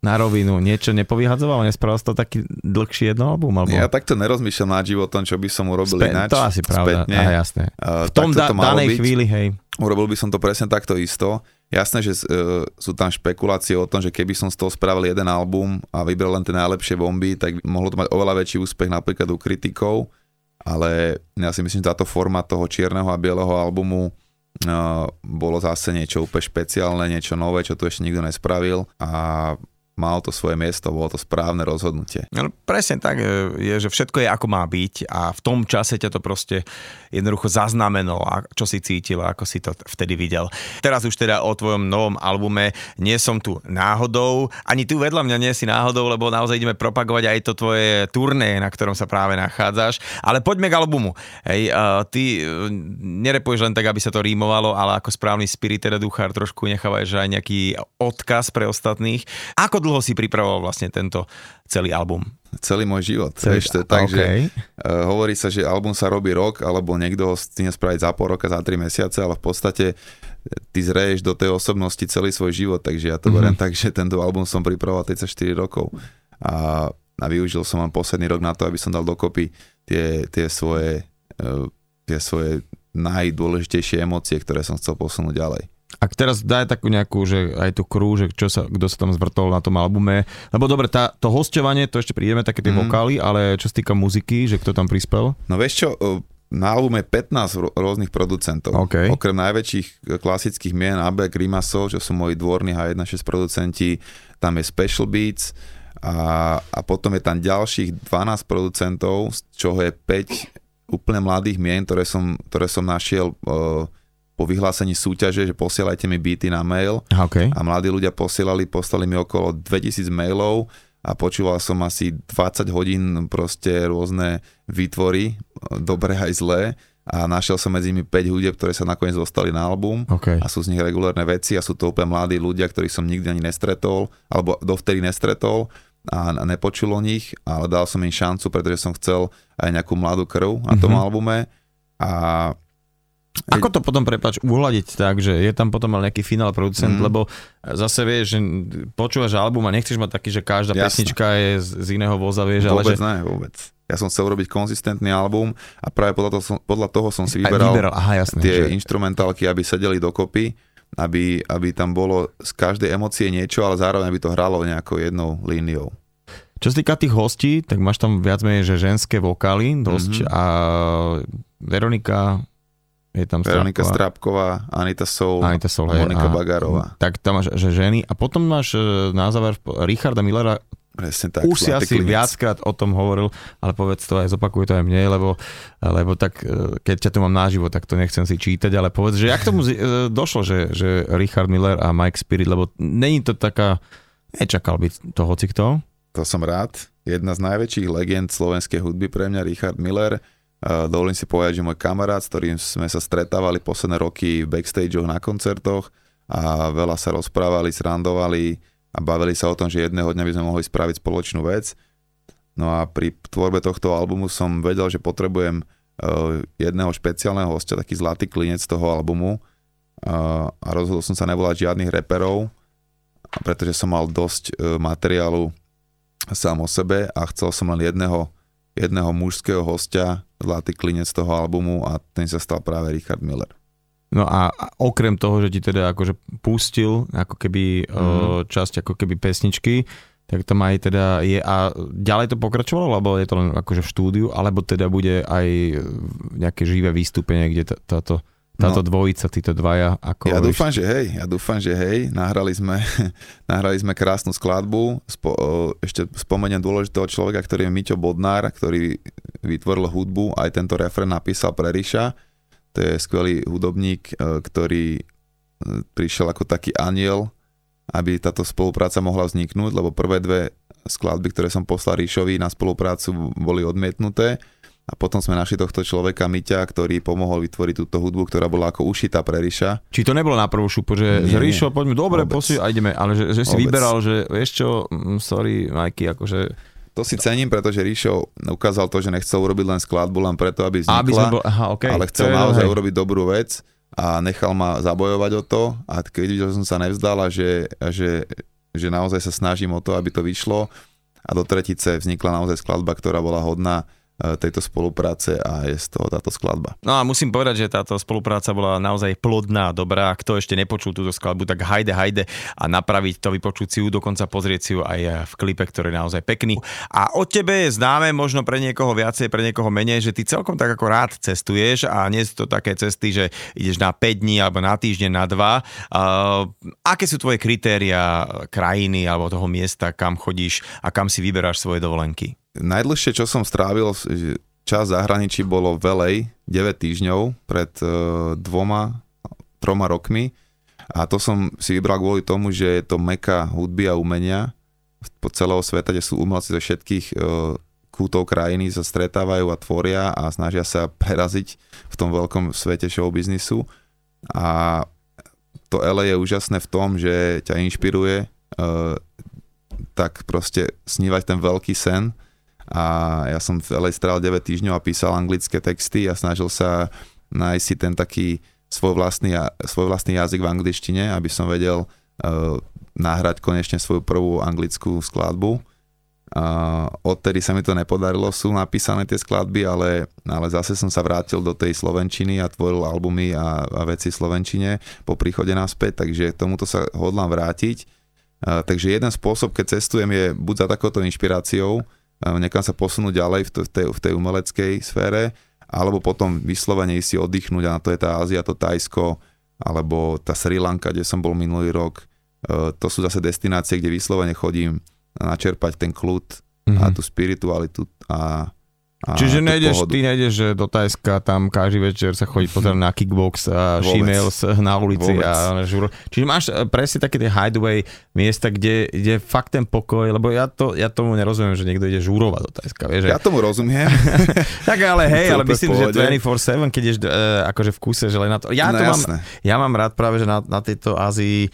na rovinu niečo nepovyhadzoval? Nespravil to taký dlhší jedno album? Alebo... Ja takto nerozmýšľam nad životom, čo by som urobil Spe- ináč. To asi pravda, Spätne. Aha, jasné. V tom da- danej byť. chvíli, hej. Urobil by som to presne takto isto. Jasné, že uh, sú tam špekulácie o tom, že keby som z toho spravil jeden album a vybral len tie najlepšie bomby, tak mohlo to mať oveľa väčší úspech napríklad u kritikov, ale ja si myslím, že táto forma toho čierneho a bieleho albumu uh, bolo zase niečo úplne špeciálne, niečo nové, čo tu ešte nikto nespravil a malo to svoje miesto, bolo to správne rozhodnutie. No, presne tak e, je, že všetko je ako má byť a v tom čase ťa to proste jednoducho zaznamenalo, čo si cítil a ako si to vtedy videl. Teraz už teda o tvojom novom albume nie som tu náhodou, ani tu vedľa mňa nie si náhodou, lebo naozaj ideme propagovať aj to tvoje turné, na ktorom sa práve nachádzaš. Ale poďme k albumu. Hej, uh, ty uh, nerepuješ len tak, aby sa to rímovalo, ale ako správny spirit, teda duchár, trošku nechávaš aj nejaký odkaz pre ostatných. Ako dlho si pripravoval vlastne tento celý album? Celý môj život. Celý... Vieš, to je tak, okay. že uh, hovorí sa, že album sa robí rok, alebo niekto ho stihne spraviť za pol roka, za tri mesiace, ale v podstate ty zreješ do tej osobnosti celý svoj život, takže ja to mm-hmm. beriem tak, že tento album som pripravoval 34 rokov a, a využil som vám posledný rok na to, aby som dal dokopy tie, tie svoje, uh, tie svoje najdôležitejšie emócie, ktoré som chcel posunúť ďalej. Ak teraz daj takú nejakú, že aj tú krú, že čo sa, kto sa tam zvrtol na tom albume, lebo dobre, tá, to hostovanie, to ešte prídeme, také tie mm. vokály, ale čo sa týka muziky, že kto tam prispel? No vieš čo, na albume 15 rôznych producentov. Okay. Okrem najväčších klasických mien AB, Grimaso, čo sú moji dvorní H16 producenti, tam je Special Beats a, a potom je tam ďalších 12 producentov, z čoho je 5 úplne mladých mien, ktoré som, ktoré som našiel uh, po vyhlásení súťaže, že posielajte mi beaty na mail okay. a mladí ľudia posielali, poslali mi okolo 2000 mailov a počúval som asi 20 hodín proste rôzne výtvory, dobré aj zlé a našiel som medzi nimi 5 hudieb, ktoré sa nakoniec dostali na album okay. a sú z nich regulárne veci a sú to úplne mladí ľudia, ktorých som nikdy ani nestretol alebo dovtedy nestretol a nepočul o nich, ale dal som im šancu, pretože som chcel aj nejakú mladú krv na tom mm-hmm. albume a ako to potom, prepač, uhladiť tak, že je tam potom ale nejaký finál producent, mm. lebo zase vieš, že počúvaš album a nechceš mať taký, že každá Jasne. pesnička je z, z iného voza, vieš, vôbec ale že... ne, vôbec. Ja som chcel robiť konzistentný album a práve podľa toho som, podľa toho som si vyberal, vyberal. Aha, jasné, tie že... instrumentálky, aby sedeli dokopy, aby, aby tam bolo z každej emócie niečo, ale zároveň by to hralo nejakou jednou líniou. Čo sa týka tých hostí, tak máš tam viac menej, že ženské vokály dosť mm-hmm. a Veronika je tam Veronika Strapková, Anita Soul, Anita Soul a Monika a, Bagarová. Tak tam máš, že ženy. A potom máš e, na záver Richarda Millera, Presne tak. Už si asi klinec. viackrát o tom hovoril, ale povedz to aj, zopakuj to aj mne, lebo, lebo tak, e, keď ťa tu mám naživo, tak to nechcem si čítať, ale povedz, že jak tomu e, došlo, že, že Richard Miller a Mike Spirit, lebo není to taká, nečakal by to hoci kto. To som rád. Jedna z najväčších legend slovenskej hudby pre mňa, Richard Miller, Dovolím si povedať, že môj kamarát, s ktorým sme sa stretávali posledné roky v backstageoch na koncertoch a veľa sa rozprávali, srandovali a bavili sa o tom, že jedného dňa by sme mohli spraviť spoločnú vec. No a pri tvorbe tohto albumu som vedel, že potrebujem e, jedného špeciálneho hostia, taký zlatý klinec toho albumu a rozhodol som sa nevolať žiadnych reperov, pretože som mal dosť e, materiálu sám o sebe a chcel som len jedného jedného mužského hostia, zlatý klinec toho albumu a ten sa stal práve Richard Miller. No a okrem toho, že ti teda akože pustil ako keby mm. časť ako keby pesničky, tak tam aj teda je a ďalej to pokračovalo, alebo je to len akože v štúdiu, alebo teda bude aj nejaké živé vystúpenie, kde táto táto no, dvojica, títo dvaja. Ako ja dúfam, že hej, ja dúfam, že hej, nahrali sme, nahrali sme krásnu skladbu, Spo, ešte spomeniem dôležitého človeka, ktorý je Miťo Bodnár, ktorý vytvoril hudbu, aj tento refren napísal pre Ríša, to je skvelý hudobník, e, ktorý e, prišiel ako taký aniel, aby táto spolupráca mohla vzniknúť, lebo prvé dve skladby, ktoré som poslal Ríšovi na spoluprácu, boli odmietnuté a potom sme našli tohto človeka Miťa, ktorý pomohol vytvoriť túto hudbu, ktorá bola ako ušitá pre Ríša. Či to nebolo na prvú šupu, že, nie, Ríšo, poďme, dobre, posi, a ideme, ale že, že si vôbec. vyberal, že vieš čo, mm, sorry, Majky, akože... To si cením, pretože Ríšo ukázal to, že nechcel urobiť len skladbu, len preto, aby vznikla, aby bol, aha, okay, ale chcel naozaj urobiť dobrú vec a nechal ma zabojovať o to. A keď videl, že som sa nevzdal a že, a že, že naozaj sa snažím o to, aby to vyšlo. A do tretice vznikla naozaj skladba, ktorá bola hodná tejto spolupráce a je z toho táto skladba. No a musím povedať, že táto spolupráca bola naozaj plodná, dobrá. Kto ešte nepočul túto skladbu, tak hajde, hajde a napraviť to, vypočuť si ju, dokonca pozrieť si ju aj v klipe, ktorý je naozaj pekný. A od tebe je známe, možno pre niekoho viacej, pre niekoho menej, že ty celkom tak ako rád cestuješ a nie sú to také cesty, že ideš na 5 dní alebo na týždeň, na 2. Uh, aké sú tvoje kritéria krajiny alebo toho miesta, kam chodíš a kam si vyberáš svoje dovolenky? Najdlhšie, čo som strávil čas zahraničí bolo velej 9 týždňov pred uh, dvoma, troma rokmi. A to som si vybral kvôli tomu, že je to meka hudby a umenia. Po celého sveta, kde sú umelci zo všetkých uh, kútov krajiny sa stretávajú a tvoria a snažia sa preraziť v tom veľkom svete showbiznisu. A to LA je úžasné v tom, že ťa inšpiruje uh, tak proste snívať ten veľký sen a ja som v LA strál 9 týždňov a písal anglické texty a snažil sa nájsť si ten taký svoj vlastný, svoj vlastný jazyk v angličtine, aby som vedel uh, nahrať konečne svoju prvú anglickú skladbu. Uh, odtedy sa mi to nepodarilo, sú napísané tie skladby, ale, ale zase som sa vrátil do tej slovenčiny a tvoril albumy a, a veci v slovenčine po príchode naspäť, takže tomuto sa hodlám vrátiť. Uh, takže jeden spôsob, keď cestujem, je buď za takouto inšpiráciou, nekam sa posunúť ďalej v, v, tej, v tej umeleckej sfére, alebo potom vyslovene si oddychnúť a na to je tá Ázia, to Tajsko, alebo tá Sri Lanka, kde som bol minulý rok, E, to sú zase destinácie, kde vyslovene chodím načerpať ten kľud mm-hmm. a mhm. tú spiritualitu a a Čiže nejdeš, ty nejdeš do Tajska, tam každý večer sa chodí pozerať na kickbox a shemales na ulici. A, žur. Čiže máš e, presne také tie hideaway miesta, kde, kde fakt ten pokoj, lebo ja, to, ja tomu nerozumiem, že niekto ide žúrovať do Tajska. Vieš, ja tomu rozumiem. tak ale hej, ale myslím, že 24-7, keď ješ uh, akože v kuse, že len na to. Ja, no, to mám, ja mám rád práve, že na, na tejto Ázii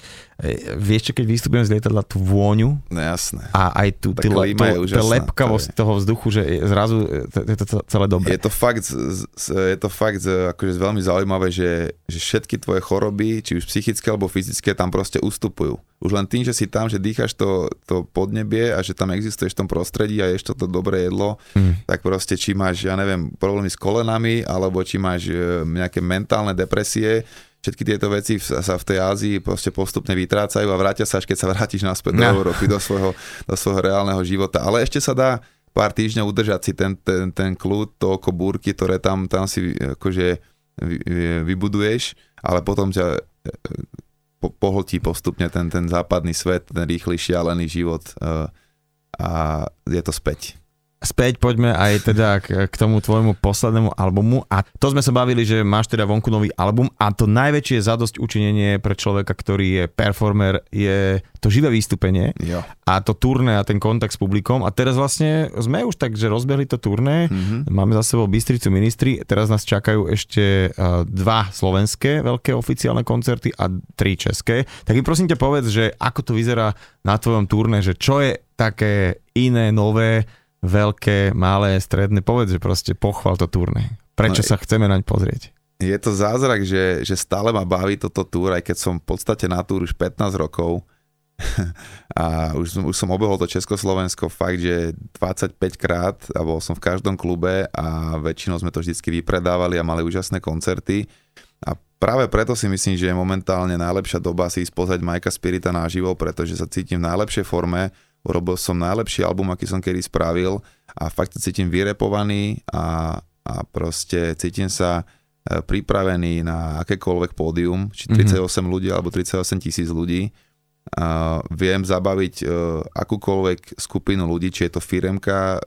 vieš čo, keď vystupujem z lietadla, tú vôňu no, jasné. a aj tú tú, tú lepkavosť to toho vzduchu, že zrazu je to celé dobré. Je to fakt, je to fakt akože veľmi zaujímavé, že, že všetky tvoje choroby, či už psychické alebo fyzické, tam proste ustupujú. Už len tým, že si tam, že dýchaš to, to podnebie a že tam existuješ v tom prostredí a ješ toto dobré jedlo, mm. tak proste či máš, ja neviem, problémy s kolenami, alebo či máš e, nejaké mentálne depresie, všetky tieto veci sa v tej Ázii proste postupne vytrácajú a vrátia sa, až keď sa vrátiš naspäť no. do Európy, do svojho, do svojho reálneho života. Ale ešte sa dá pár týždňov udržať si ten, ten, ten kľud, to oko búrky, ktoré tam, tam si akože vybuduješ, ale potom ťa e, po, pohltí postupne ten, ten západný svet, ten rýchly, šialený život e, a je to späť späť poďme aj teda k, k tomu tvojmu poslednému albumu a to sme sa bavili, že máš teda vonku nový album a to najväčšie zadosť učinenie pre človeka, ktorý je performer, je to živé vystúpenie jo. a to turné a ten kontakt s publikom a teraz vlastne sme už tak, že rozbehli to turné, mm-hmm. máme za sebou Bystricu ministri, teraz nás čakajú ešte dva slovenské veľké oficiálne koncerty a tri české. Tak mi prosím ťa povedz, že ako to vyzerá na tvojom turné, že čo je také iné, nové, veľké, malé, stredné, povedz, že proste pochval to turné. Prečo no, sa chceme naň pozrieť? Je to zázrak, že, že stále ma baví toto túr, aj keď som v podstate na túr už 15 rokov a už som, už som obehol to Československo fakt, že 25 krát a bol som v každom klube a väčšinou sme to vždy vypredávali a mali úžasné koncerty a práve preto si myslím, že je momentálne najlepšia doba si ísť pozrieť Majka Spirita naživo, pretože sa cítim v najlepšej forme, urobil som najlepší album, aký som kedy spravil a fakt sa cítim vyrepovaný a, a proste cítim sa e, pripravený na akékoľvek pódium, či 38 mm-hmm. ľudí alebo 38 tisíc ľudí. A viem zabaviť uh, akúkoľvek skupinu ľudí, či je to firemka,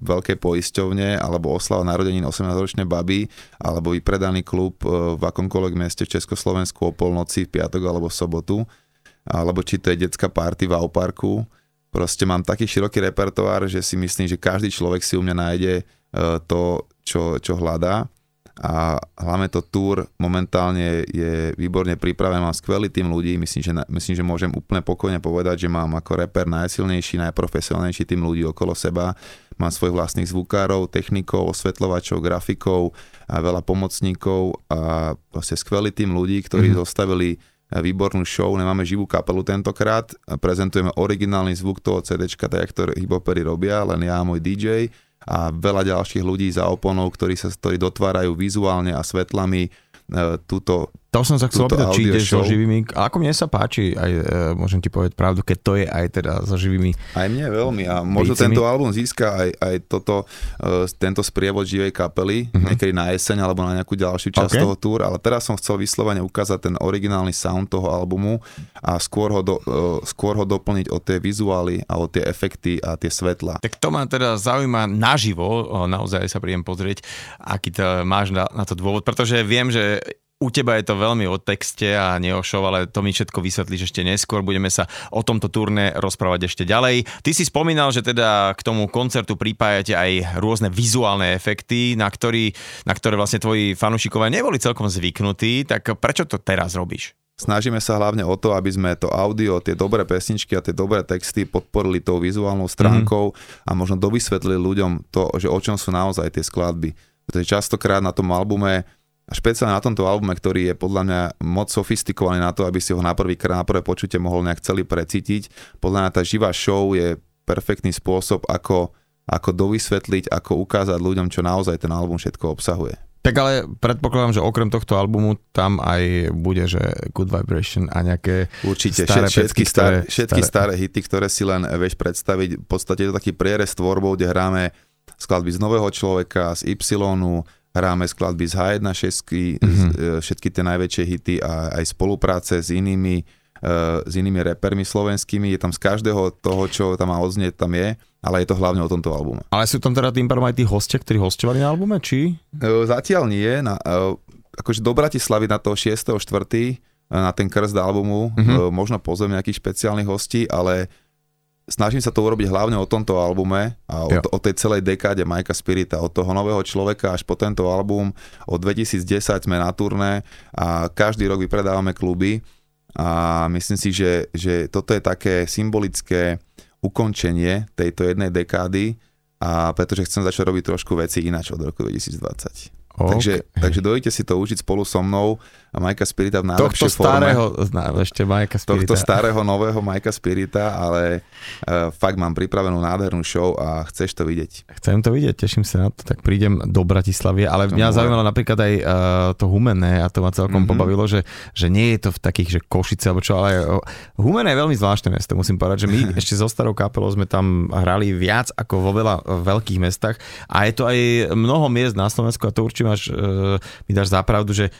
veľké poisťovne, alebo oslava narodenín 18-ročnej baby, alebo vypredaný klub v akomkoľvek meste v Československu o polnoci, v piatok alebo v sobotu, alebo či to je detská party v Auparku, Proste mám taký široký repertoár, že si myslím, že každý človek si u mňa nájde e, to, čo, čo hľadá a hlavne to tour momentálne je výborne pripravený, mám skvelý tým ľudí, myslím že, myslím, že môžem úplne pokojne povedať, že mám ako reper najsilnejší, najprofesionálnejší tým ľudí okolo seba, mám svojich vlastných zvukárov, technikov, osvetľovačov, grafikov a veľa pomocníkov a proste skvelý tým ľudí, ktorí mm-hmm. zostavili výbornú show, nemáme živú kapelu tentokrát, prezentujeme originálny zvuk toho CD, tak ktoré hiphopery robia, len ja a môj DJ a veľa ďalších ľudí za oponou, ktorí sa ktorí dotvárajú vizuálne a svetlami E, túto to som sa chcel opýtať, či ideš so živými, a ako mne sa páči, aj, e, môžem ti povedať pravdu, keď to je aj teda so živými Aj mne veľmi a možno bícimi. tento album získa aj, aj toto, uh, tento sprievod živej kapely, uh-huh. niekedy na jeseň alebo na nejakú ďalšiu časť okay. toho túr, ale teraz som chcel vyslovene ukázať ten originálny sound toho albumu a skôr ho, do, uh, skôr ho doplniť o tie vizuály a o tie efekty a tie svetla. Tak to ma teda zaujíma naživo, naozaj sa príjem pozrieť, aký to máš na, na to dôvod, pretože viem, že u teba je to veľmi o texte a nie o show, ale to mi všetko vysvetlíš ešte neskôr. Budeme sa o tomto turné rozprávať ešte ďalej. Ty si spomínal, že teda k tomu koncertu pripájate aj rôzne vizuálne efekty, na, ktorý, na ktoré vlastne tvoji fanúšikovia neboli celkom zvyknutí. Tak prečo to teraz robíš? Snažíme sa hlavne o to, aby sme to audio, tie dobré pesničky a tie dobré texty podporili tou vizuálnou stránkou mm-hmm. a možno dovysvetlili ľuďom to, že o čom sú naozaj tie skladby. Pretože častokrát na tom albume špeciálne na tomto albume, ktorý je podľa mňa moc sofistikovaný na to, aby si ho na prvý na prvé počutie mohol nejak celý precítiť. Podľa mňa tá živá show je perfektný spôsob, ako, ako dovysvetliť, ako ukázať ľuďom, čo naozaj ten album všetko obsahuje. Tak ale predpokladám, že okrem tohto albumu tam aj bude, že Good Vibration a nejaké Určite, staré všetky, pecky, staré, ktoré- všetky staré- staré hity, ktoré si len vieš predstaviť. V podstate je to taký prierez tvorbou, kde hráme skladby z Nového človeka, z Y, hráme skladby z H1.6, mm-hmm. všetky tie najväčšie hity a aj spolupráce s inými, eh, s inými repermi slovenskými. Je tam z každého toho, čo tam má odznieť, tam je, ale je to hlavne o tomto albume. Ale sú tam teda tým pádom aj tí hostia, ktorí hostovali na albume, či? E, Zatiaľ nie. Na, e, akože do Bratislavy na toho 6.4. e, na ten krst albumu, Mhm. mm-hmm. možno pozvem nejakých špeciálnych hostí, ale snažím sa to urobiť hlavne o tomto albume a o, Jo. o tej celej dekáde Majka Spirita, od toho nového človeka až po tento album. Od 2010 sme na turné a každý rok vypredávame kluby a myslím si, že, že toto je také symbolické ukončenie tejto jednej dekády a pretože chcem začať robiť trošku veci ináč od roku 2020. Takže, Ok. takže dojdete si to užiť spolu so mnou a Majka Spirita v Tohto najlepšej forme. starého, zná, ešte Majka Spirita. Tohto starého, nového Majka Spirita, ale uh, fakt mám pripravenú nádhernú show a chceš to vidieť. Chcem to vidieť, teším sa na to, tak prídem do Bratislavy, ale mňa Dobre. zaujímalo napríklad aj uh, to Humenné a to ma celkom Mhm. mm-hmm. pobavilo, že, že nie je to v takých, že Košice alebo čo, ale uh, Humenné je veľmi zvláštne mesto, musím povedať, že my ešte so starou kapelou sme tam hrali viac ako vo veľa veľkých mestách a je to aj mnoho miest na Slovensku a to určite máš, uh, mi dáš zapravdu, že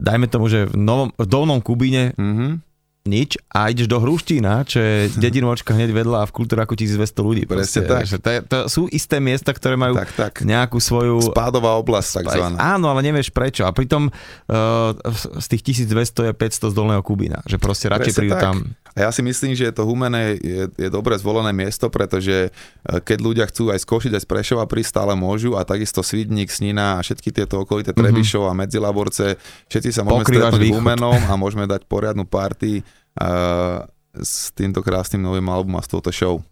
dajme tomu, že v, novom, v Dolnom Kubíne Mm-hmm. Nič a ideš do Hruštína, čo je dedinočka hneď vedľa a v kultúraku 1200 ľudí. Presne tak. Že to, to sú isté miesta, ktoré majú Tak, tak. nejakú svoju... Spádová oblasť takzvaná. Áno, ale nevieš prečo. A pritom uh, z tých 1200 je 500 z Dolného Kubína. Že proste radšej prídu tak. tam. A ja si myslím, že to Humené je, je dobre zvolené miesto, pretože e, keď ľudia chcú aj z Košic, aj z Prešova prísť, stále môžu a takisto Svidník, Snina a všetky tieto okolité Trebišov a Medzilaborce, všetci sa môžeme Pokrývaš stretnúť východ. Humenom a môžeme dať poriadnu party s týmto krásnym novým albumom a s touto show.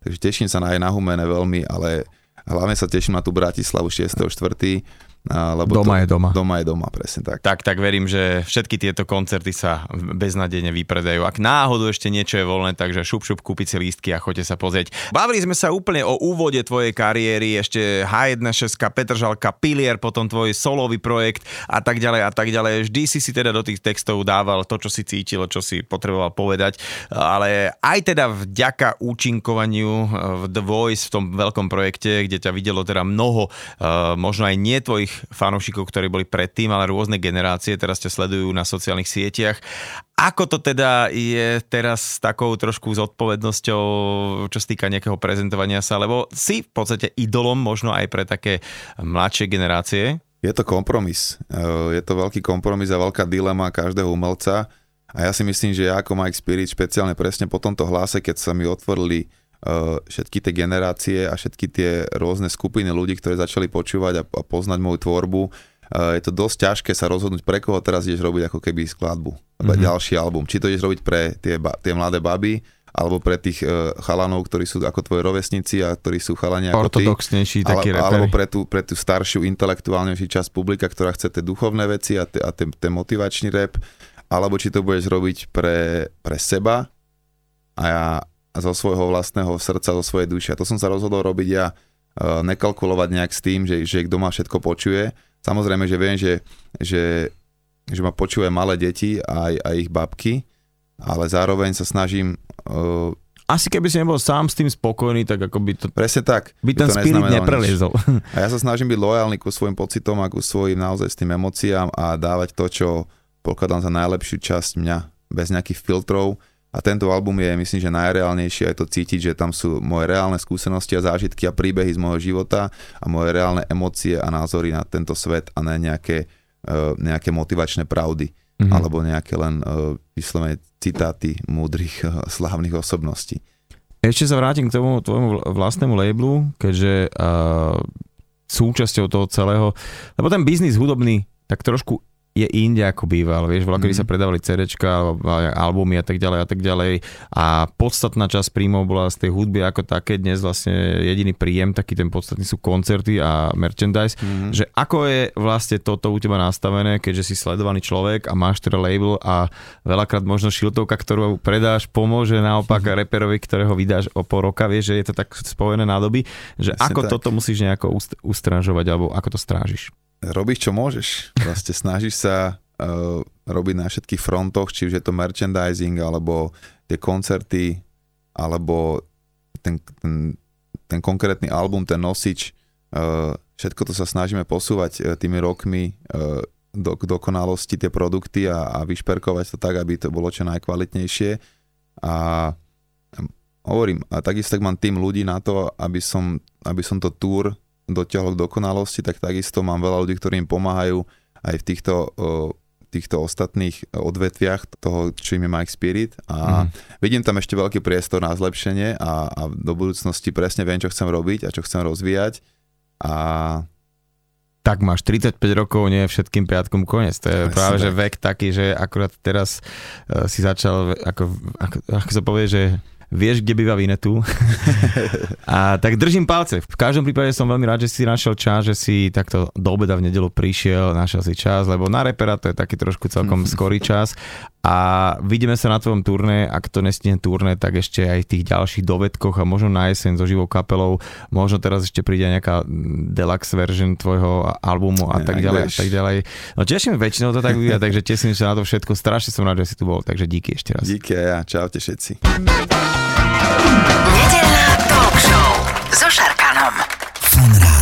Takže teším sa na aj na Humene veľmi, ale hlavne sa teším na tú Bratislavu 6.4. Lebo Doma to, je doma. Doma je doma, presne tak. Tak, tak verím, že všetky tieto koncerty sa beznadejne vypredajú. Ak náhodou ešte niečo je voľné, takže šup, šup, kúpiť si lístky a choďte sa pozrieť. Bavili sme sa úplne o úvode tvojej kariéry, ešte H1.6, Petržalka, Pilier, potom tvoj solový projekt a tak ďalej a tak ďalej. Vždy si si teda do tých textov dával to, čo si cítil, čo si potreboval povedať, ale aj teda vďaka účinkovaniu eh, v The Voice, v tom veľkom projekte, kde ťa videlo teda mnoho, eh, možno aj nie tvojich fanúšikov, ktorí boli predtým, ale rôzne generácie, teraz ťa sledujú na sociálnych sieťach. Ako to teda je teraz s takou trošku zodpovednosťou, čo sa týka nejakého prezentovania sa, lebo si v podstate idolom možno aj pre také mladšie generácie. Je to kompromis. Eh, Je to veľký kompromis a veľká dilema každého umelca. A ja si myslím, že ja ako Mike Spirit, špeciálne presne po tomto hlase, keď sa mi otvorili všetky tie generácie a všetky tie rôzne skupiny ľudí, ktoré začali počúvať a, a poznať moju tvorbu, eh, je to dosť ťažké sa rozhodnúť, pre koho teraz ideš robiť ako keby skladbu. Mm-hmm. Ďalší album. Či to ideš robiť pre tie, ba- tie mladé baby, alebo pre tých eh, chalanov, ktorí sú ako tvoji rovesníci a ktorí sú chalani ako ty. Ortodoxnejší taký Ale, alebo reper. pre tú, pre tú staršiu, intelektuálnejšiu časť publika, ktorá chce tie duchovné veci a, te, a ten, ten motivačný rap, alebo či to budeš robiť pre, pre seba a ja zo svojho vlastného srdca, zo svojej duše. A to som sa rozhodol robiť ja, uh, nekalkulovať nejak s tým, že, že kto ma všetko počuje. Samozrejme, že viem, že, že, že ma počuje malé deti a aj, aj ich babky, ale zároveň sa snažím uh, Asi keby si nebol sám s tým spokojný, tak ako by to presne tak. by ten to spirit nič. nepreliezol. A ja sa snažím byť lojálny ku svojim pocitom a ku svojim naozaj s tým emóciám a dávať to, čo pokladám za najlepšiu časť mňa, bez nejakých filtrov. A tento album je, myslím, že najreálnejší a je to cítiť, že tam sú moje reálne skúsenosti a zážitky a príbehy z môjho života a moje reálne emócie a názory na tento svet a ne nejaké, uh, nejaké motivačné pravdy Mhm. alebo nejaké len uh, vyslovene citáty múdrych, uh, slávnych osobností. Ešte sa vrátim k tomu tvojmu vlastnému labelu, keďže uh, súčasťou toho celého, lebo ten biznis hudobný tak trošku je inde ako býval, vieš, veľa, kedy mm. sa predávali CDčka, albumy a tak ďalej a tak ďalej a podstatná časť príjmov bola z tej hudby ako také, dnes vlastne jediný príjem, taký ten podstatný sú koncerty a merchandise, mm. že ako je vlastne toto u teba nastavené, keďže si sledovaný človek a máš teda label a veľakrát možno šiltovka, ktorú predáš, pomôže naopak mm. reperovi, ktorého vydáš o pol roka, vieš, že je to tak spojené nádoby, že Jasne ako tak. toto musíš nejako ustrážovať alebo ako to strážiš? robíš čo môžeš. Vlastne snažíš sa uh, robiť na všetkých frontoch, či už je to merchandising, alebo tie koncerty, alebo ten, ten, ten konkrétny album, ten nosič. Uh, všetko to sa snažíme posúvať uh, tými rokmi uh, do, dokonalosti tie produkty a, a vyšperkovať to tak, aby to bolo čo najkvalitnejšie. A hovorím, a takisto tak mám tým ľudí na to, aby som, aby som to túr dotiahol k dokonalosti, tak takisto mám veľa ľudí, ktorí im pomáhajú aj v týchto, týchto ostatných odvetviach toho, čo im je Mike Spirit a mm. vidím tam ešte veľký priestor na zlepšenie a, a do budúcnosti presne viem, čo chcem robiť a čo chcem rozvíjať a tak máš 35 rokov, nie všetkým piatkom koniec. To je Presne práve, tak. že vek taký, že akurát teraz uh, si začal, ako, ako, ako sa povie, že vieš, kde býva Vinetu. a tak držím palce. V každom prípade som veľmi rád, že si našiel čas, že si takto do obeda v nedelu prišiel, našiel si čas, lebo na repera to je taký trošku celkom skorý čas a vidíme sa na tvojom turné, ak to nestihne turné, tak ešte aj v tých ďalších dovedkoch a možno na jeseň so živou kapelou, možno teraz ešte príde nejaká deluxe version tvojho albumu a tak ďalej a tak ďalej. No teším, väčšinou to tak vyvíja, takže teším sa na to všetko, strašne som rád, že si tu bol, takže díky ešte raz. Díky a ja, čaute všetci. Nedelná talk show so Šarkanom. Fun